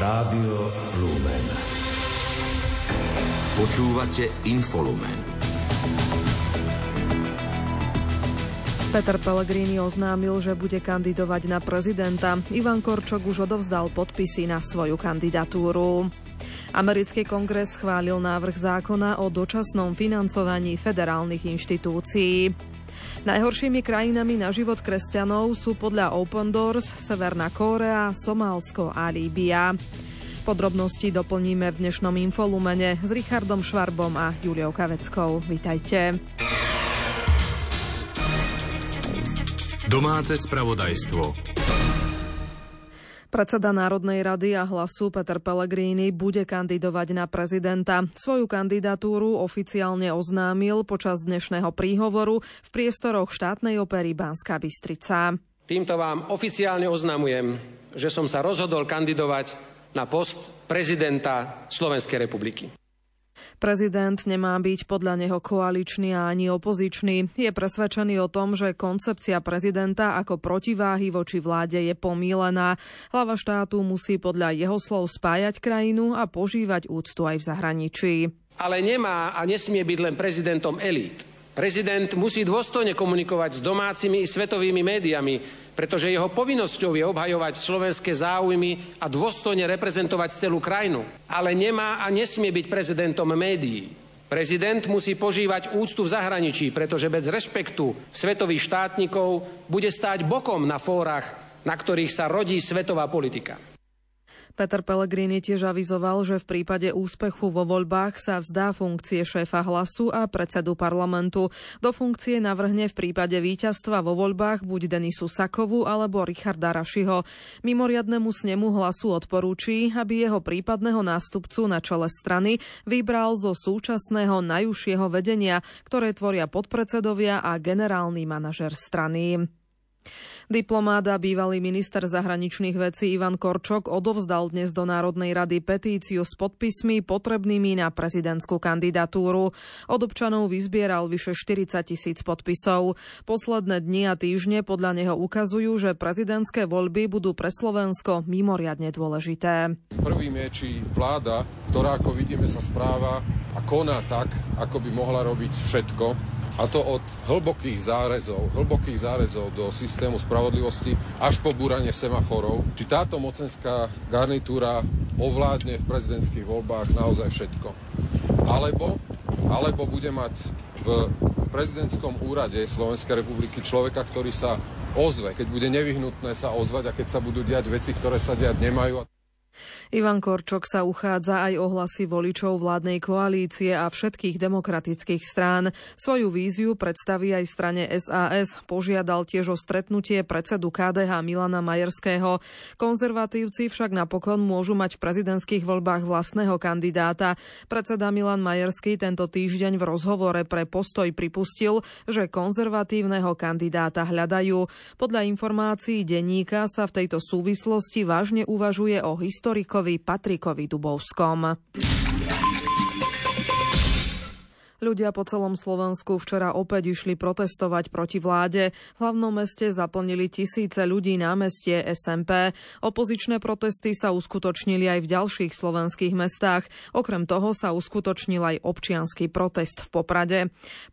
Rádio Lumen. Počúvate Infolumen. Peter Pellegrini oznámil, že bude kandidovať na prezidenta. Ivan Korčok už odovzdal podpisy na svoju kandidatúru. Americký kongres schválil návrh zákona o dočasnom financovaní federálnych inštitúcií. Najhoršími krajinami na život kresťanov sú podľa Open Doors Severná Kórea, Somálsko a Líbia. Podrobnosti doplníme v dnešnom infolumene s Richardom Švarbom a Juliou Kaveckou. Vítajte. Domáce spravodajstvo. Predseda Národnej rady a hlasu Peter Pellegrini bude kandidovať na prezidenta. Svoju kandidatúru oficiálne oznámil počas dnešného príhovoru v priestoroch štátnej opery Banská Bystrica. Týmto vám oficiálne oznamujem, že som sa rozhodol kandidovať na post prezidenta Slovenskej republiky. Prezident nemá byť podľa neho koaličný a ani opozičný. Je presvedčený o tom, že koncepcia prezidenta ako protiváhy voči vláde je pomílená. Hlava štátu musí podľa jeho slov spájať krajinu a požívať úctu aj v zahraničí. Ale nemá a nesmie byť len prezidentom elít. Prezident musí dôstojne komunikovať s domácimi i svetovými médiami, pretože jeho povinnosťou je obhajovať slovenské záujmy a dôstojne reprezentovať celú krajinu. Ale nemá a nesmie byť prezidentom médií. Prezident musí požívať úctu v zahraničí, pretože bez rešpektu svetových štátnikov bude stáť bokom na fórach, na ktorých sa rodí svetová politika. Peter Pellegrini tiež avizoval, že v prípade úspechu vo voľbách sa vzdá funkcie šéfa hlasu a predsedu parlamentu. Do funkcie navrhne v prípade víťazstva vo voľbách buď Denisu Sakovu alebo Richarda Rašiho. Mimoriadnemu snemu hlasu odporúči, aby jeho prípadného nástupcu na čele strany vybral zo súčasného najúžšieho vedenia, ktoré tvoria podpredsedovia a generálny manažer strany. Diplomát a bývalý minister zahraničných vecí Ivan Korčok odovzdal dnes do Národnej rady petíciu s podpismi potrebnými na prezidentskú kandidatúru. Od občanov vyzbieral vyše 40 tisíc podpisov. Posledné dni a týždne podľa neho ukazujú, že prezidentské voľby budú pre Slovensko mimoriadne dôležité. Prvým je, či vláda, ktorá ako vidíme sa správa a koná tak, ako by mohla robiť všetko, a to od hlbokých zárezov, hlbokých zárezov do systému spravodlivosti až po búranie semaforov. Či táto mocenská garnitúra ovládne v prezidentských voľbách naozaj všetko. Alebo, alebo bude mať v prezidentskom úrade Slovenskej republiky človeka, ktorý sa ozve, keď bude nevyhnutné sa ozvať a keď sa budú diať veci, ktoré sa diať nemajú. Ivan Korčok sa uchádza aj o hlasy voličov vládnej koalície a všetkých demokratických strán. Svoju víziu predstaví aj strane SAS. Požiadal tiež o stretnutie predsedu KDH Milana Majerského. Konzervatívci však napokon môžu mať v prezidentských voľbách vlastného kandidáta. Predseda Milan Majerský tento týždeň v rozhovore pre postoj pripustil, že konzervatívneho kandidáta hľadajú. Podľa informácií denníka sa v tejto súvislosti vážne uvažuje o histórii historikovi Patrikovi Dubovskom. Ľudia po celom Slovensku včera opäť išli protestovať proti vláde. V hlavnom meste zaplnili tisíce ľudí námestie SMP. Opozičné protesty sa uskutočnili aj v ďalších slovenských mestách. Okrem toho sa uskutočnil aj občianský protest v Poprade.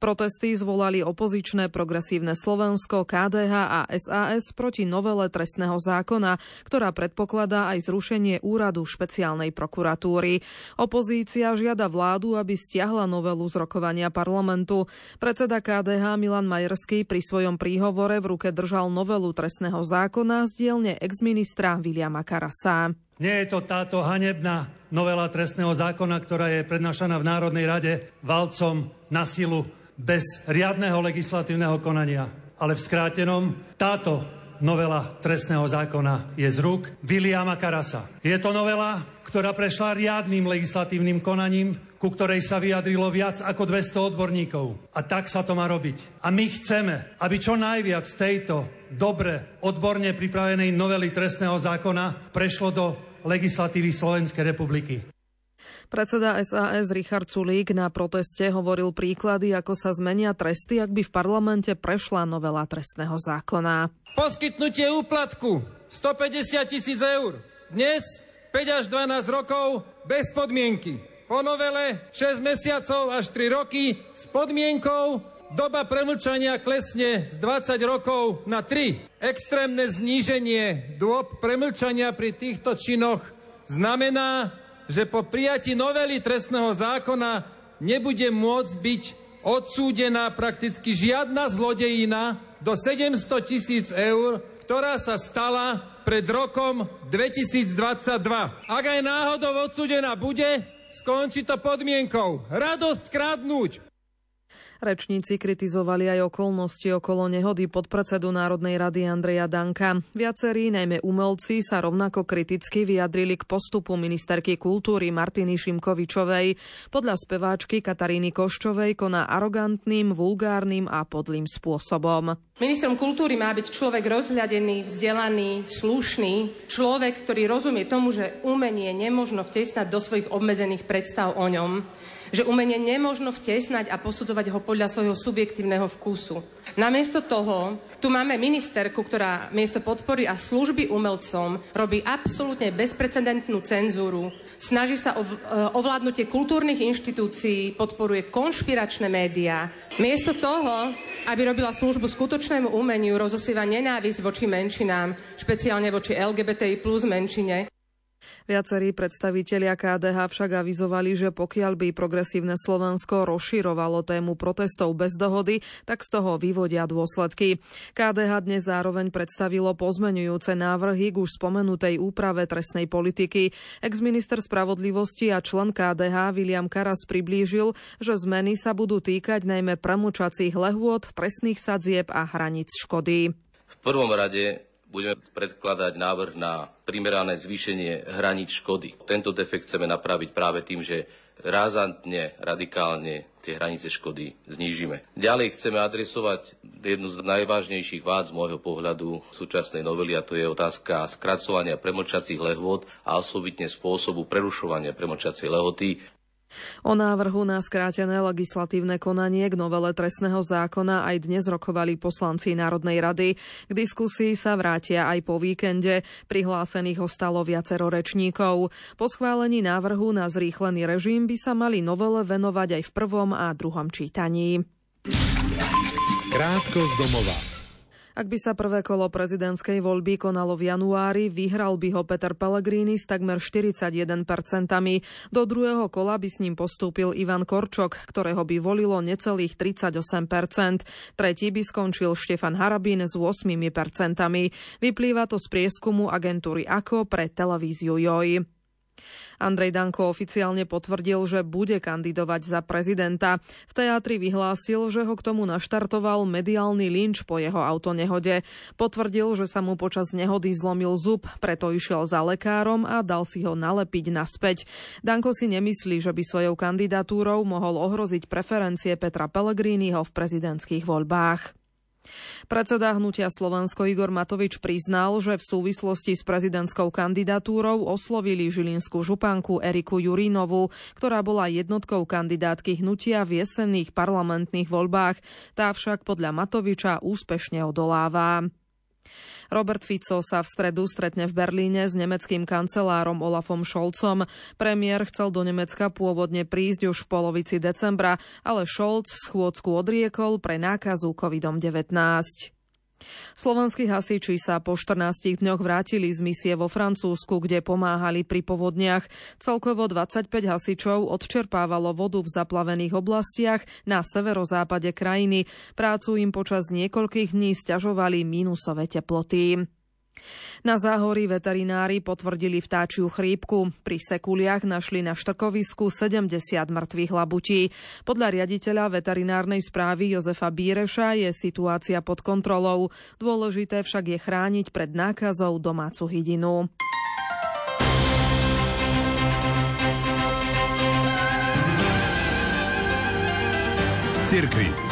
Protesty zvolali opozičné progresívne Slovensko, KDH a SAS proti novele trestného zákona, ktorá predpokladá aj zrušenie úradu špeciálnej prokuratúry. Opozícia žiada vládu, aby stiahla novelu z roku rokovania parlamentu. Predseda KDH Milan Majerský pri svojom príhovore v ruke držal novelu trestného zákona z dielne exministra Viliama Karasa. Nie je to táto hanebná novela trestného zákona, ktorá je prednášaná v Národnej rade valcom na silu bez riadného legislatívneho konania. Ale v skrátenom táto novela trestného zákona je z rúk Viliama Karasa. Je to novela, ktorá prešla riadným legislatívnym konaním, ku ktorej sa vyjadrilo viac ako 200 odborníkov. A tak sa to má robiť. A my chceme, aby čo najviac tejto dobre, odborne pripravenej novely trestného zákona prešlo do legislatívy Slovenskej republiky. Predseda SAS Richard Sulík na proteste hovoril príklady, ako sa zmenia tresty, ak by v parlamente prešla novela trestného zákona. Poskytnutie úplatku 150 tisíc eur. Dnes 5 až 12 rokov bez podmienky. Po novele 6 mesiacov až 3 roky s podmienkou doba premlčania klesne z 20 rokov na 3. Extrémne zníženie dôb premlčania pri týchto činoch znamená, že po prijatí novely trestného zákona nebude môcť byť odsúdená prakticky žiadna zlodejina do 700 tisíc eur, ktorá sa stala pred rokom 2022. Ak aj náhodou odsúdená bude, Skončí to podmienkou. Radosť kradnúť. Rečníci kritizovali aj okolnosti okolo nehody podpredsedu Národnej rady Andreja Danka. Viacerí, najmä umelci, sa rovnako kriticky vyjadrili k postupu ministerky kultúry Martiny Šimkovičovej. Podľa speváčky Kataríny Koščovej koná arogantným, vulgárnym a podlým spôsobom. Ministrom kultúry má byť človek rozhľadený, vzdelaný, slušný, človek, ktorý rozumie tomu, že umenie nemožno vtesnať do svojich obmedzených predstav o ňom, že umenie nemožno vtesnať a posudzovať ho podľa svojho subjektívneho vkusu. Namiesto toho tu máme ministerku, ktorá miesto podpory a služby umelcom robí absolútne bezprecedentnú cenzúru, snaží sa o e, ovládnutie kultúrnych inštitúcií, podporuje konšpiračné médiá. Miesto toho, aby robila službu skutočnému umeniu, rozosýva nenávisť voči menšinám, špeciálne voči LGBTI plus menšine. Viacerí predstavitelia KDH však avizovali, že pokiaľ by progresívne Slovensko rozširovalo tému protestov bez dohody, tak z toho vyvodia dôsledky. KDH dnes zároveň predstavilo pozmenujúce návrhy k už spomenutej úprave trestnej politiky. Ex-minister spravodlivosti a člen KDH William Karas priblížil, že zmeny sa budú týkať najmä premočacích lehôd, trestných sadzieb a hraníc škody. V prvom rade budeme predkladať návrh na primerané zvýšenie hraníc škody. Tento defekt chceme napraviť práve tým, že razantne, radikálne tie hranice škody znížime. Ďalej chceme adresovať jednu z najvážnejších vád z môjho pohľadu súčasnej novely a to je otázka skracovania premlčacích lehôd a osobitne spôsobu prerušovania premlčacej lehoty. O návrhu na skrátené legislatívne konanie k novele trestného zákona aj dnes rokovali poslanci Národnej rady. K diskusii sa vrátia aj po víkende. Prihlásených ostalo viacero rečníkov. Po schválení návrhu na zrýchlený režim by sa mali novele venovať aj v prvom a druhom čítaní. Krátko z domova. Ak by sa prvé kolo prezidentskej voľby konalo v januári, vyhral by ho Peter Pellegrini s takmer 41%. Do druhého kola by s ním postúpil Ivan Korčok, ktorého by volilo necelých 38%. Tretí by skončil Štefan Harabín s 8%. Vyplýva to z prieskumu agentúry AKO pre televíziu JOJ. Andrej Danko oficiálne potvrdil, že bude kandidovať za prezidenta. V teatri vyhlásil, že ho k tomu naštartoval mediálny lynč po jeho autonehode. Potvrdil, že sa mu počas nehody zlomil zub, preto išiel za lekárom a dal si ho nalepiť naspäť. Danko si nemyslí, že by svojou kandidatúrou mohol ohroziť preferencie Petra Pellegriniho v prezidentských voľbách. Predseda hnutia Slovensko Igor Matovič priznal, že v súvislosti s prezidentskou kandidatúrou oslovili žilinskú županku Eriku Jurínovú, ktorá bola jednotkou kandidátky hnutia v jesenných parlamentných voľbách. Tá však podľa Matoviča úspešne odoláva. Robert Fico sa v stredu stretne v Berlíne s nemeckým kancelárom Olafom Scholzom. Premiér chcel do Nemecka pôvodne prísť už v polovici decembra, ale Scholz schôdzku odriekol pre nákazu COVID-19. Slovenskí hasiči sa po 14 dňoch vrátili z misie vo Francúzsku, kde pomáhali pri povodniach. Celkovo 25 hasičov odčerpávalo vodu v zaplavených oblastiach na severozápade krajiny. Prácu im počas niekoľkých dní stiažovali minusové teploty. Na záhorí veterinári potvrdili vtáčiu chrípku. Pri sekuliach našli na štrkovisku 70 mŕtvych labutí. Podľa riaditeľa veterinárnej správy Jozefa Bíreša je situácia pod kontrolou. Dôležité však je chrániť pred nákazou domácu hydinu. Z.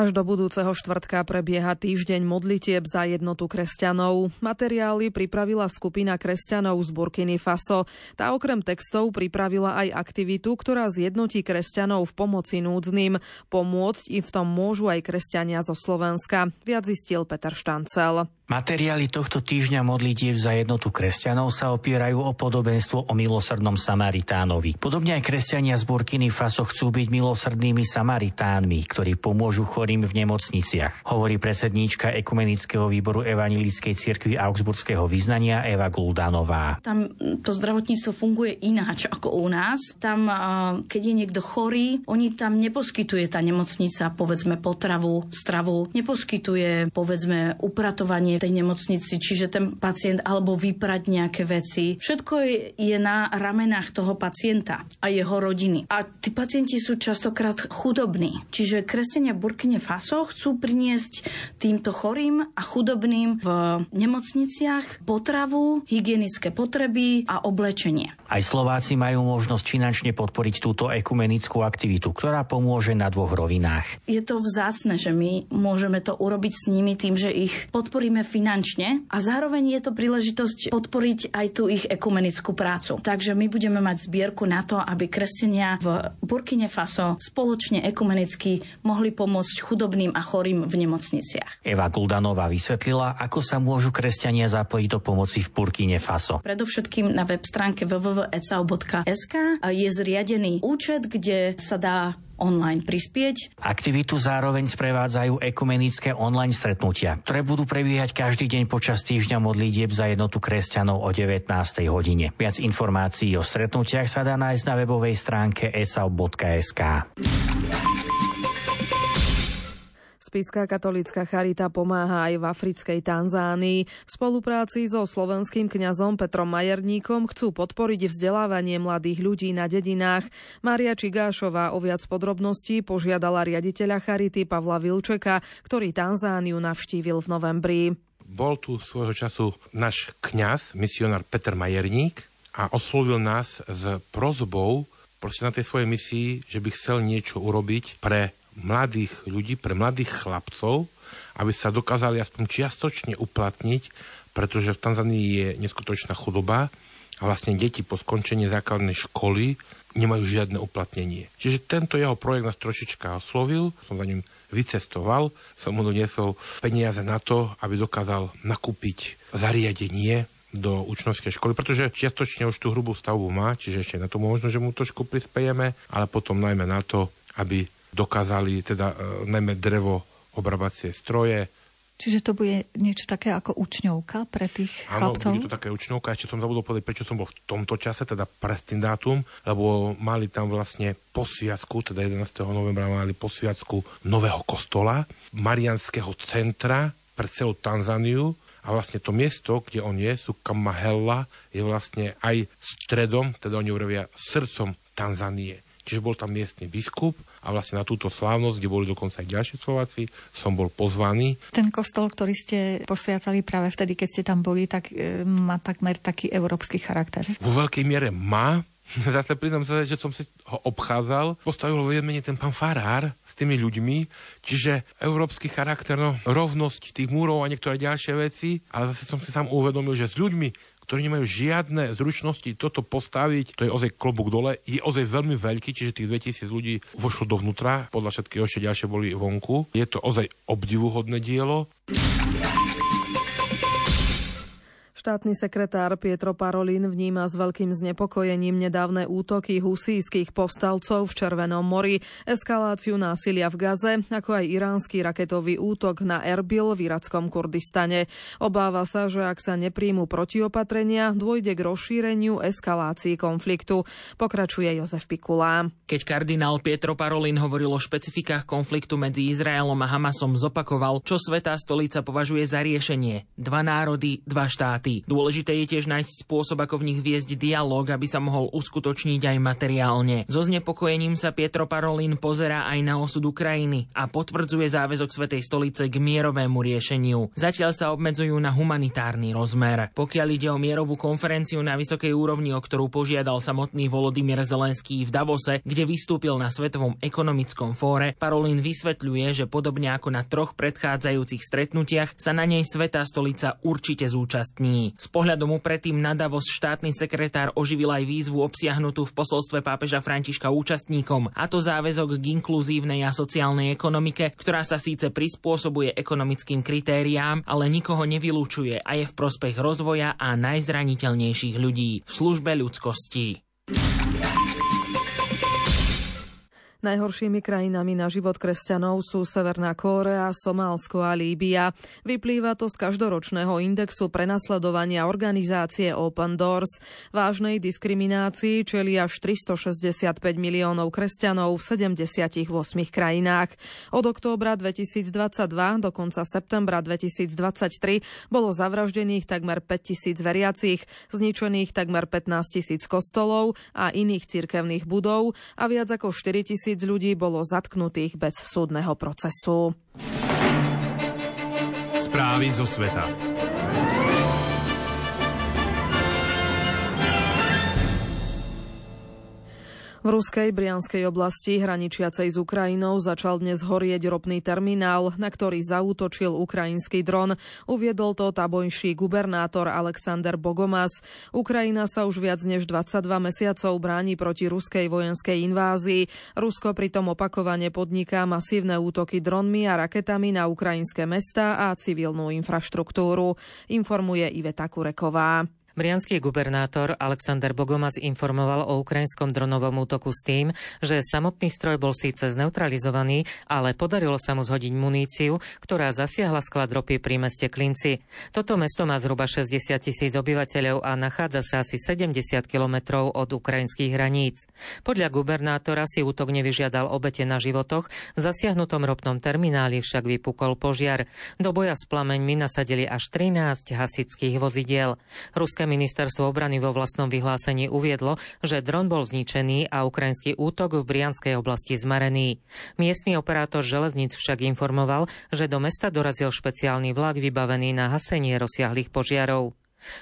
Až do budúceho štvrtka prebieha týždeň modlitieb za jednotu kresťanov. Materiály pripravila skupina kresťanov z Burkiny Faso. Tá okrem textov pripravila aj aktivitu, ktorá zjednotí kresťanov v pomoci núdznym. Pomôcť im v tom môžu aj kresťania zo Slovenska. Viac zistil Peter Štancel. Materiály tohto týždňa modlitieb za jednotu kresťanov sa opierajú o podobenstvo o milosrdnom Samaritánovi. Podobne aj kresťania z Burkiny Faso chcú byť milosrdnými Samaritánmi, ktorí pomôžu chorým v nemocniciach, hovorí predsedníčka Ekumenického výboru Evangelíckej cirkvi Augsburského vyznania Eva Guldanová. Tam to zdravotníctvo funguje ináč ako u nás. Tam, keď je niekto chorý, oni tam neposkytuje tá nemocnica, povedzme, potravu, stravu, neposkytuje, povedzme, upratovanie tej nemocnici, čiže ten pacient alebo vyprať nejaké veci. Všetko je na ramenách toho pacienta a jeho rodiny. A tí pacienti sú častokrát chudobní. Čiže kresťania Burkine Faso chcú priniesť týmto chorým a chudobným v nemocniciach potravu, hygienické potreby a oblečenie. Aj Slováci majú možnosť finančne podporiť túto ekumenickú aktivitu, ktorá pomôže na dvoch rovinách. Je to vzácne, že my môžeme to urobiť s nimi tým, že ich podporíme finančne a zároveň je to príležitosť podporiť aj tú ich ekumenickú prácu. Takže my budeme mať zbierku na to, aby kresťania v Burkine Faso spoločne ekumenicky mohli pomôcť chudobným a chorým v nemocniciach. Eva Guldanová vysvetlila, ako sa môžu kresťania zapojiť do pomoci v Burkine Faso. Predovšetkým na web stránke www.ecao.sk je zriadený účet, kde sa dá online prispieť. Aktivitu zároveň sprevádzajú ekumenické online stretnutia, ktoré budú prebiehať každý deň počas týždňa modlitieb za jednotu kresťanov o 19. hodine. Viac informácií o stretnutiach sa dá nájsť na webovej stránke esau.sk. Spiská katolická charita pomáha aj v africkej Tanzánii. V spolupráci so slovenským kňazom Petrom Majerníkom chcú podporiť vzdelávanie mladých ľudí na dedinách. Mária Čigášová o viac podrobností požiadala riaditeľa charity Pavla Vilčeka, ktorý Tanzániu navštívil v novembri. Bol tu svojho času náš kňaz, misionár Peter Majerník a oslovil nás s prozbou proste na tej svojej misii, že by chcel niečo urobiť pre mladých ľudí, pre mladých chlapcov, aby sa dokázali aspoň čiastočne uplatniť, pretože v Tanzánii je neskutočná chudoba a vlastne deti po skončení základnej školy nemajú žiadne uplatnenie. Čiže tento jeho projekt nás trošička oslovil, som za ním vycestoval, som mu doniesol peniaze na to, aby dokázal nakúpiť zariadenie do učňovskej školy, pretože čiastočne už tú hrubú stavbu má, čiže ešte na to možno, že mu trošku prispejeme, ale potom najmä na to, aby dokázali teda e, najmä drevo obrabacie stroje. Čiže to bude niečo také ako učňovka pre tých Áno, chlapcov? bude to také učňovka. Ešte som zabudol povedať, prečo som bol v tomto čase, teda tým dátum, lebo mali tam vlastne posviacku, teda 11. novembra mali posviacku nového kostola, Marianského centra pre celú Tanzániu, a vlastne to miesto, kde on je, Sukamahella, je vlastne aj stredom, teda oni urobia srdcom Tanzánie. Čiže bol tam miestny biskup a vlastne na túto slávnosť, kde boli dokonca aj ďalší Slováci, som bol pozvaný. Ten kostol, ktorý ste posviacali práve vtedy, keď ste tam boli, tak e, má takmer taký európsky charakter. Vo veľkej miere má, Zase priznám sa, že som si ho obchádzal. Postavil ho jedmene ten pán Farár s tými ľuďmi, čiže európsky charakter, no, rovnosť tých múrov a niektoré ďalšie veci, ale zase som si sám uvedomil, že s ľuďmi, ktorí nemajú žiadne zručnosti toto postaviť, to je ozaj klobúk dole, je ozaj veľmi veľký, čiže tých 2000 ľudí vošlo dovnútra, podľa všetkého ešte ďalšie boli vonku. Je to ozaj obdivuhodné dielo. Štátny sekretár Pietro Parolin vníma s veľkým znepokojením nedávne útoky husískych povstalcov v Červenom mori, eskaláciu násilia v Gaze, ako aj iránsky raketový útok na Erbil v irackom Kurdistane. Obáva sa, že ak sa nepríjmu protiopatrenia, dôjde k rozšíreniu eskalácii konfliktu. Pokračuje Jozef Pikulá. Keď kardinál Pietro Parolin hovoril o špecifikách konfliktu medzi Izraelom a Hamasom, zopakoval, čo Svetá stolica považuje za riešenie. Dva národy, dva štáty štáty. Dôležité je tiež nájsť spôsob, ako v nich viesť dialog, aby sa mohol uskutočniť aj materiálne. So znepokojením sa Pietro Parolin pozerá aj na osud Ukrajiny a potvrdzuje záväzok Svetej stolice k mierovému riešeniu. Zatiaľ sa obmedzujú na humanitárny rozmer. Pokiaľ ide o mierovú konferenciu na vysokej úrovni, o ktorú požiadal samotný Volodymyr Zelenský v Davose, kde vystúpil na Svetovom ekonomickom fóre, Parolin vysvetľuje, že podobne ako na troch predchádzajúcich stretnutiach sa na nej Svetá stolica určite zúčastní. Vyhlásení. Z pohľadu mu predtým na Davos štátny sekretár oživil aj výzvu obsiahnutú v posolstve pápeža Františka účastníkom, a to záväzok k inkluzívnej a sociálnej ekonomike, ktorá sa síce prispôsobuje ekonomickým kritériám, ale nikoho nevylúčuje a je v prospech rozvoja a najzraniteľnejších ľudí v službe ľudskosti. Najhoršími krajinami na život kresťanov sú Severná Kórea, Somálsko a Líbia. Vyplýva to z každoročného indexu prenasledovania organizácie Open Doors. Vážnej diskriminácii čeli až 365 miliónov kresťanov v 78 krajinách. Od októbra 2022 do konca septembra 2023 bolo zavraždených takmer 5000 veriacich, zničených takmer 15 tisíc kostolov a iných cirkevných budov a viac ako 4 tisíc tisíc ľudí bolo zatknutých bez súdneho procesu. Správy zo sveta. V ruskej Brianskej oblasti, hraničiacej s Ukrajinou, začal dnes horieť ropný terminál, na ktorý zaútočil ukrajinský dron. Uviedol to tabojší gubernátor Alexander Bogomas. Ukrajina sa už viac než 22 mesiacov bráni proti ruskej vojenskej invázii. Rusko pritom opakovane podniká masívne útoky dronmi a raketami na ukrajinské mesta a civilnú infraštruktúru. Informuje Iveta Kureková. Brianský gubernátor Alexander Bogomas informoval o ukrajinskom dronovom útoku s tým, že samotný stroj bol síce zneutralizovaný, ale podarilo sa mu zhodiť muníciu, ktorá zasiahla sklad ropy pri meste Klinci. Toto mesto má zhruba 60 tisíc obyvateľov a nachádza sa asi 70 kilometrov od ukrajinských hraníc. Podľa gubernátora si útok nevyžiadal obete na životoch, v zasiahnutom ropnom termináli však vypukol požiar. Do boja s plameňmi nasadili až 13 hasických vozidiel. Ruské ministerstvo obrany vo vlastnom vyhlásení uviedlo, že dron bol zničený a ukrajinský útok v Brianskej oblasti zmarený. Miestny operátor železnic však informoval, že do mesta dorazil špeciálny vlak vybavený na hasenie rozsiahlých požiarov.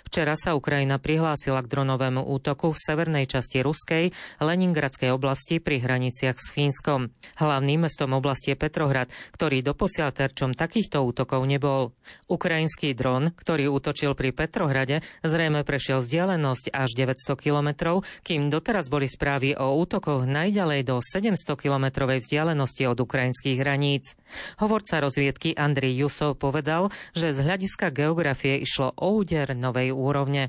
Včera sa Ukrajina prihlásila k dronovému útoku v severnej časti Ruskej, Leningradskej oblasti pri hraniciach s Fínskom. Hlavným mestom oblasti je Petrohrad, ktorý doposiaľ terčom takýchto útokov nebol. Ukrajinský dron, ktorý útočil pri Petrohrade, zrejme prešiel vzdialenosť až 900 kilometrov, kým doteraz boli správy o útokoch najďalej do 700 kilometrovej vzdialenosti od ukrajinských hraníc. Hovorca rozviedky Andrej Jusov povedal, že z hľadiska geografie išlo o úder novej úrovne.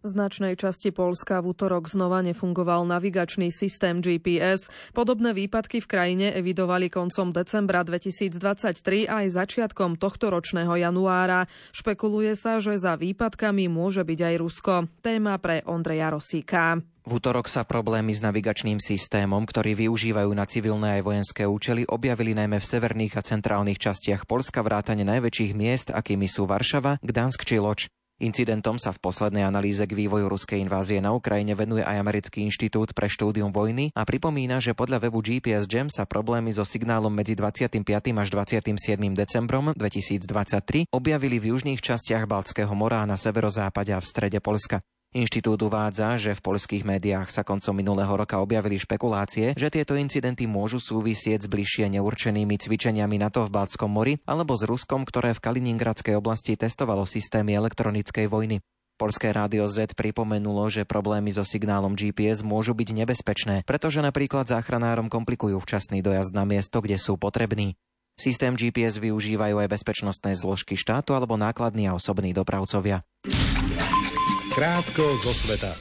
V značnej časti Polska v útorok znova nefungoval navigačný systém GPS. Podobné výpadky v krajine evidovali koncom decembra 2023 aj začiatkom tohto ročného januára. Špekuluje sa, že za výpadkami môže byť aj Rusko. Téma pre Ondreja Rosíka. V útorok sa problémy s navigačným systémom, ktorý využívajú na civilné aj vojenské účely, objavili najmä v severných a centrálnych častiach Polska vrátane najväčších miest, akými sú Varšava, Gdansk či Loč. Incidentom sa v poslednej analýze k vývoju ruskej invázie na Ukrajine venuje aj Americký inštitút pre štúdium vojny a pripomína, že podľa webu GPS Jam sa problémy so signálom medzi 25. až 27. decembrom 2023 objavili v južných častiach Baltského mora a na severozápade a v strede Polska. Inštitút uvádza, že v poľských médiách sa koncom minulého roka objavili špekulácie, že tieto incidenty môžu súvisieť s bližšie neurčenými cvičeniami NATO v Baltskom mori alebo s Ruskom, ktoré v Kaliningradskej oblasti testovalo systémy elektronickej vojny. Polské rádio Z pripomenulo, že problémy so signálom GPS môžu byť nebezpečné, pretože napríklad záchranárom komplikujú včasný dojazd na miesto, kde sú potrební. Systém GPS využívajú aj bezpečnostné zložky štátu alebo nákladní a osobní dopravcovia. Krátko zo sveta.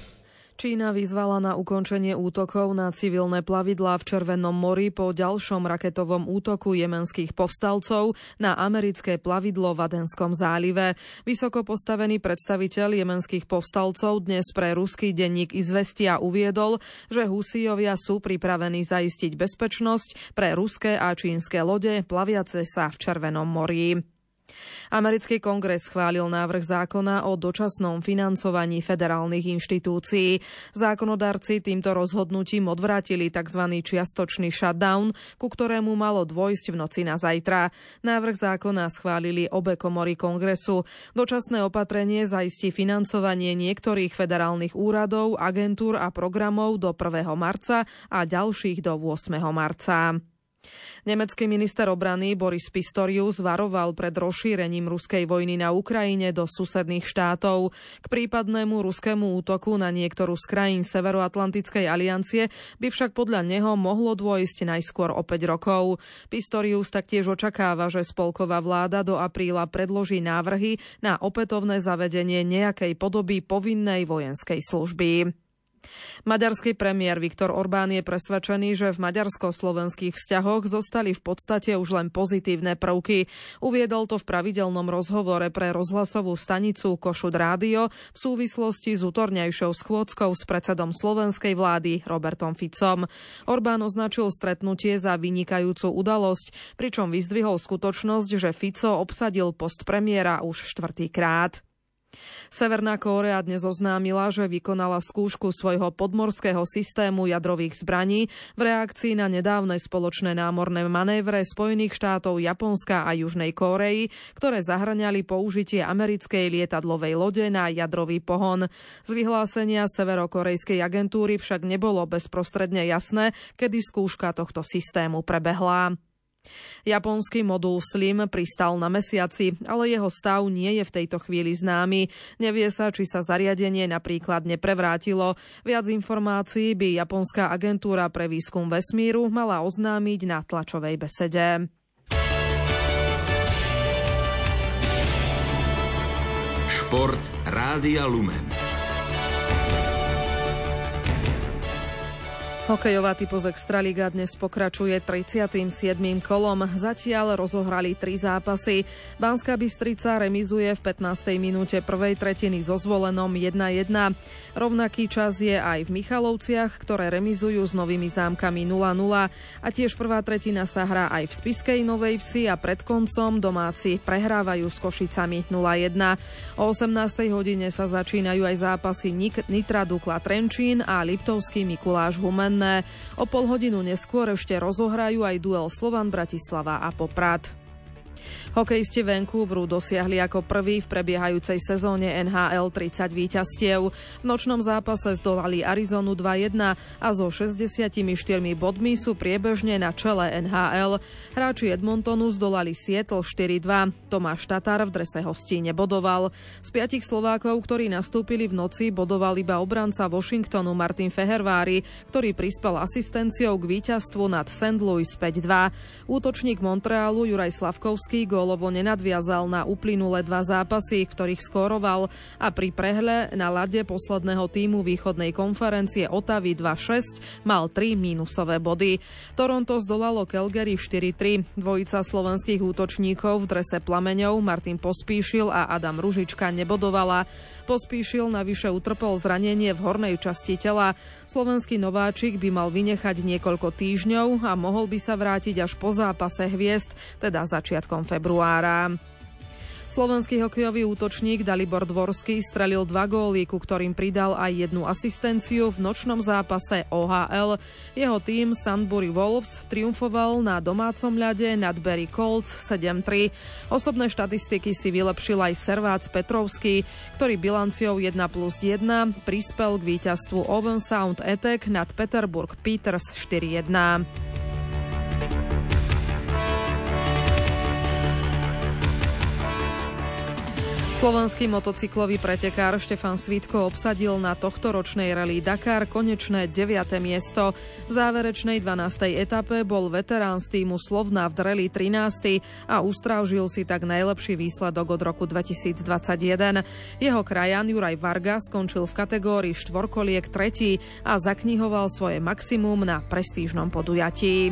Čína vyzvala na ukončenie útokov na civilné plavidlá v Červenom mori po ďalšom raketovom útoku jemenských povstalcov na americké plavidlo v Adenskom zálive. Vysoko postavený predstaviteľ jemenských povstalcov dnes pre ruský denník Izvestia uviedol, že Husijovia sú pripravení zaistiť bezpečnosť pre ruské a čínske lode plaviace sa v Červenom mori. Americký kongres schválil návrh zákona o dočasnom financovaní federálnych inštitúcií. Zákonodarci týmto rozhodnutím odvrátili tzv. čiastočný shutdown, ku ktorému malo dôjsť v noci na zajtra. Návrh zákona schválili obe komory kongresu. Dočasné opatrenie zaistí financovanie niektorých federálnych úradov, agentúr a programov do 1. marca a ďalších do 8. marca. Nemecký minister obrany Boris Pistorius varoval pred rozšírením ruskej vojny na Ukrajine do susedných štátov. K prípadnému ruskému útoku na niektorú z krajín Severoatlantickej aliancie by však podľa neho mohlo dôjsť najskôr o 5 rokov. Pistorius taktiež očakáva, že spolková vláda do apríla predloží návrhy na opätovné zavedenie nejakej podoby povinnej vojenskej služby. Maďarský premiér Viktor Orbán je presvedčený, že v maďarsko-slovenských vzťahoch zostali v podstate už len pozitívne prvky. Uviedol to v pravidelnom rozhovore pre rozhlasovú stanicu Košud Rádio v súvislosti s útorňajšou schôdzkou s predsedom slovenskej vlády Robertom Ficom. Orbán označil stretnutie za vynikajúcu udalosť, pričom vyzdvihol skutočnosť, že Fico obsadil post premiéra už štvrtýkrát. Severná Kórea dnes oznámila, že vykonala skúšku svojho podmorského systému jadrových zbraní v reakcii na nedávne spoločné námorné manévre Spojených štátov Japonska a Južnej Kórei, ktoré zahrňali použitie americkej lietadlovej lode na jadrový pohon. Z vyhlásenia severokorejskej agentúry však nebolo bezprostredne jasné, kedy skúška tohto systému prebehla. Japonský modul Slim pristal na mesiaci, ale jeho stav nie je v tejto chvíli známy. Nevie sa, či sa zariadenie napríklad neprevrátilo. Viac informácií by Japonská agentúra pre výskum vesmíru mala oznámiť na tlačovej besede. Šport Rádia Lumen. Hokejová typos Extraliga dnes pokračuje 37. kolom. Zatiaľ rozohrali tri zápasy. Banská Bystrica remizuje v 15. minúte prvej tretiny so zvolenom 1-1. Rovnaký čas je aj v Michalovciach, ktoré remizujú s novými zámkami 0-0. A tiež prvá tretina sa hrá aj v Spiskej Novej Vsi a pred koncom domáci prehrávajú s Košicami 0-1. O 18. hodine sa začínajú aj zápasy Nitra Dukla Trenčín a Liptovský Mikuláš Humen denné. O pol hodinu neskôr ešte rozohrajú aj duel Slovan Bratislava a Poprad. Hokejisti Vancouveru dosiahli ako prvý v prebiehajúcej sezóne NHL 30 víťastiev. V nočnom zápase zdolali Arizonu 2-1 a so 64 bodmi sú priebežne na čele NHL. Hráči Edmontonu zdolali Seattle 4-2. Tomáš Tatar v drese hostí nebodoval. Z piatich Slovákov, ktorí nastúpili v noci, bodoval iba obranca Washingtonu Martin Fehervári, ktorý prispel asistenciou k víťazstvu nad St. Louis 5-2. Útočník Montrealu Juraj Slavkovský gólovo nenadviazal na uplynulé dva zápasy, ktorých skóroval a pri prehle na lade posledného týmu východnej konferencie Otavy 2-6 mal 3 mínusové body. Toronto zdolalo Calgary 4-3. Dvojica slovenských útočníkov v drese plameňov Martin Pospíšil a Adam Ružička nebodovala. Pospíšil navyše utrpel zranenie v hornej časti tela. Slovenský nováčik by mal vynechať niekoľko týždňov a mohol by sa vrátiť až po zápase hviezd, teda začiatkom februára februára. Slovenský hokejový útočník Dalibor Dvorský strelil dva góly, ku ktorým pridal aj jednu asistenciu v nočnom zápase OHL. Jeho tým Sandbury Wolves triumfoval na domácom ľade nad Berry Colts 7-3. Osobné štatistiky si vylepšil aj Servác Petrovský, ktorý bilanciou 1 plus 1 prispel k víťazstvu Owen Sound Attack nad Peterburg Peters 4-1. Slovenský motocyklový pretekár Štefan Svitko obsadil na tohtoročnej rally Dakar konečné 9. miesto. V záverečnej 12. etape bol veterán z týmu Slovna v Dreli 13. a ustrážil si tak najlepší výsledok od roku 2021. Jeho krajan Juraj Varga skončil v kategórii štvorkoliek tretí a zaknihoval svoje maximum na prestížnom podujatí.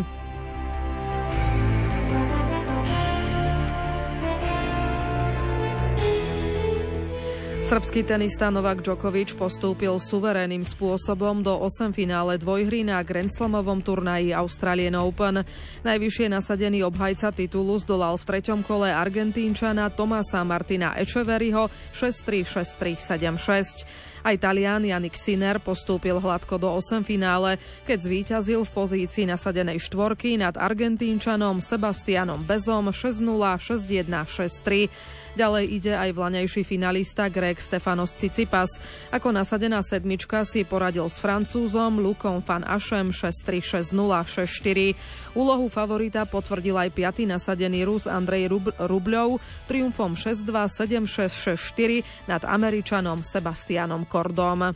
Srbský tenista Novak Djokovic postúpil suverénnym spôsobom do 8 finále dvojhry na Grand Slamovom turnaji Australian Open. Najvyššie nasadený obhajca titulu zdolal v treťom kole Argentínčana Tomasa Martina Echeveriho 6-3, 6-3, 7-6. Aj Talian Janik Sinner postúpil hladko do 8 finále, keď zvíťazil v pozícii nasadenej štvorky nad Argentínčanom Sebastianom Bezom 6-0, 6-1, 6-3. Ďalej ide aj vlaňajší finalista Greg Stefanos Cicipas. Ako nasadená sedmička si poradil s Francúzom Lukom van Ašem 6-3, 6-0, 6-4. Úlohu favorita potvrdil aj piatý nasadený Rus Andrej Rub- Rubľov triumfom 6-2, 7-6, 6-4 nad Američanom Sebastianom Cordoma.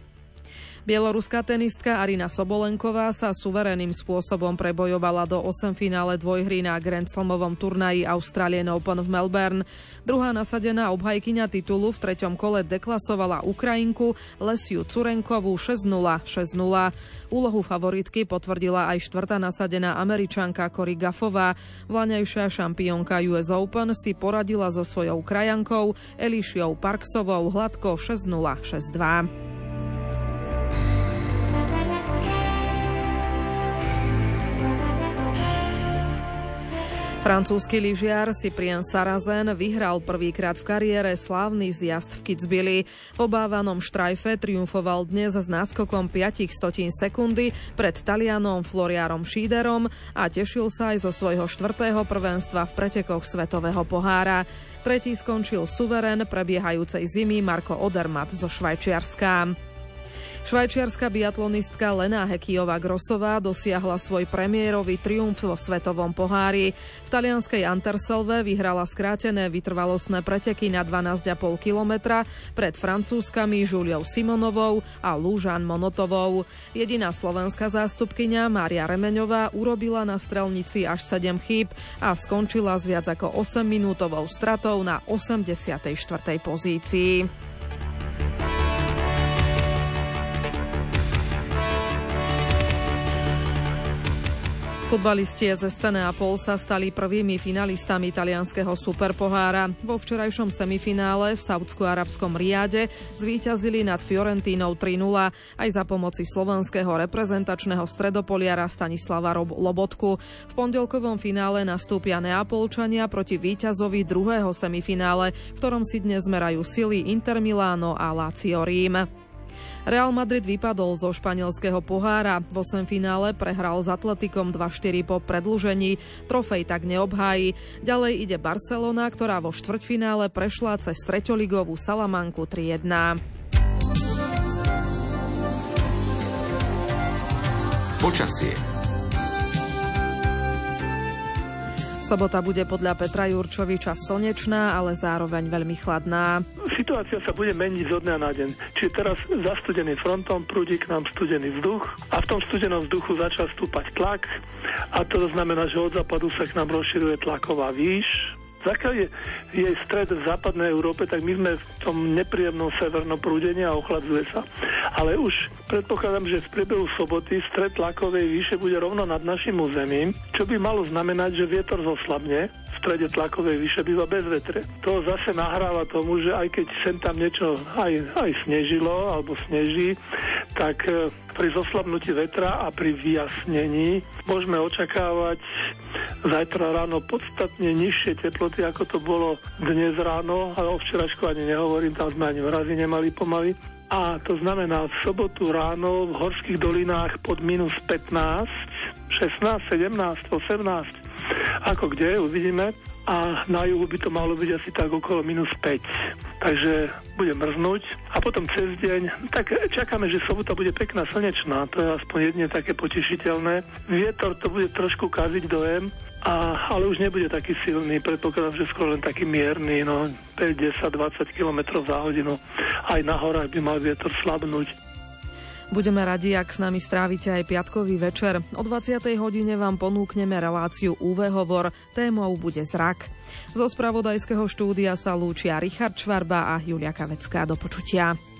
Bieloruská tenistka Arina Sobolenková sa suverénnym spôsobom prebojovala do 8 finále dvojhry na Grand Slamovom turnaji Australian Open v Melbourne. Druhá nasadená obhajkyňa titulu v treťom kole deklasovala Ukrajinku Lesiu Curenkovú 6-0, 6-0. Úlohu favoritky potvrdila aj štvrtá nasadená američanka Cory Gaffová. Vlaňajšia šampiónka US Open si poradila so svojou krajankou Elišiou Parksovou hladko 6-0, 6-2. Francúzsky lyžiar Cyprien Sarazen vyhral prvýkrát v kariére slávny zjazd v Kitzbüheli. V obávanom štrajfe triumfoval dnes s náskokom 5 stotín sekundy pred Talianom Floriarom Šíderom a tešil sa aj zo svojho štvrtého prvenstva v pretekoch Svetového pohára. Tretí skončil suverén prebiehajúcej zimy Marko Odermatt zo Švajčiarska. Švajčiarska biatlonistka Lena Hekijová Grosová dosiahla svoj premiérový triumf vo svetovom pohári. V talianskej Anterselve vyhrala skrátené vytrvalostné preteky na 12,5 kilometra pred francúzskami Žuliou Simonovou a Lúžan Monotovou. Jediná slovenská zástupkyňa Mária Remeňová urobila na strelnici až 7 chýb a skončila s viac ako 8-minútovou stratou na 84. pozícii. Futbalisti z scéne Apol sa stali prvými finalistami italianského superpohára. Vo včerajšom semifinále v saudsko-arabskom Riade zvíťazili nad Fiorentínou 3-0 aj za pomoci slovenského reprezentačného stredopoliara Stanislava Lobotku. V pondelkovom finále nastúpia Neapolčania proti víťazovi druhého semifinále, v ktorom si dnes merajú sily Inter Milano a Lazio Rím. Real Madrid vypadol zo španielského pohára. V 8 finále prehral s Atletikom 2-4 po predlžení. Trofej tak neobhájí. Ďalej ide Barcelona, ktorá vo štvrťfinále prešla cez treťoligovú Salamanku 3-1. Počasie Sobota bude podľa Petra Jurčoviča slnečná, ale zároveň veľmi chladná. Situácia sa bude meniť zo dňa na deň. Čiže teraz zastudený frontom prúdi k nám studený vzduch a v tom studenom vzduchu začal stúpať tlak a to znamená, že od západu sa k nám rozširuje tlaková výš, Zakiaľ je, je stred v západnej Európe, tak my sme v tom nepríjemnom severnom prúdení a ochladzuje sa. Ale už predpokladám, že v priebehu soboty stred tlakovej výše bude rovno nad našim územím, čo by malo znamenať, že vietor zoslabne, strede tlakovej výše býva bez vetre. To zase nahráva tomu, že aj keď sem tam niečo aj, aj snežilo alebo sneží, tak e, pri zoslabnutí vetra a pri vyjasnení môžeme očakávať zajtra ráno podstatne nižšie teploty, ako to bolo dnes ráno, ale o včerašku ani nehovorím, tam sme ani mrazy nemali pomaly. A to znamená v sobotu ráno v horských dolinách pod minus 15, 16, 17, 18, ako kde, uvidíme a na juhu by to malo byť asi tak okolo minus 5. Takže bude mrznúť a potom cez deň, tak čakáme, že sobota bude pekná slnečná, to je aspoň jedne také potešiteľné. Vietor to bude trošku kaziť dojem, a, ale už nebude taký silný, predpokladám, že skôr len taký mierny, no 5, 10, 20 km za hodinu. Aj na horách by mal vietor slabnúť. Budeme radi, ak s nami strávite aj piatkový večer. O 20. hodine vám ponúkneme reláciu UV hovor. Témou bude zrak. Zo spravodajského štúdia sa lúčia Richard Čvarba a Julia Kavecká. Do počutia.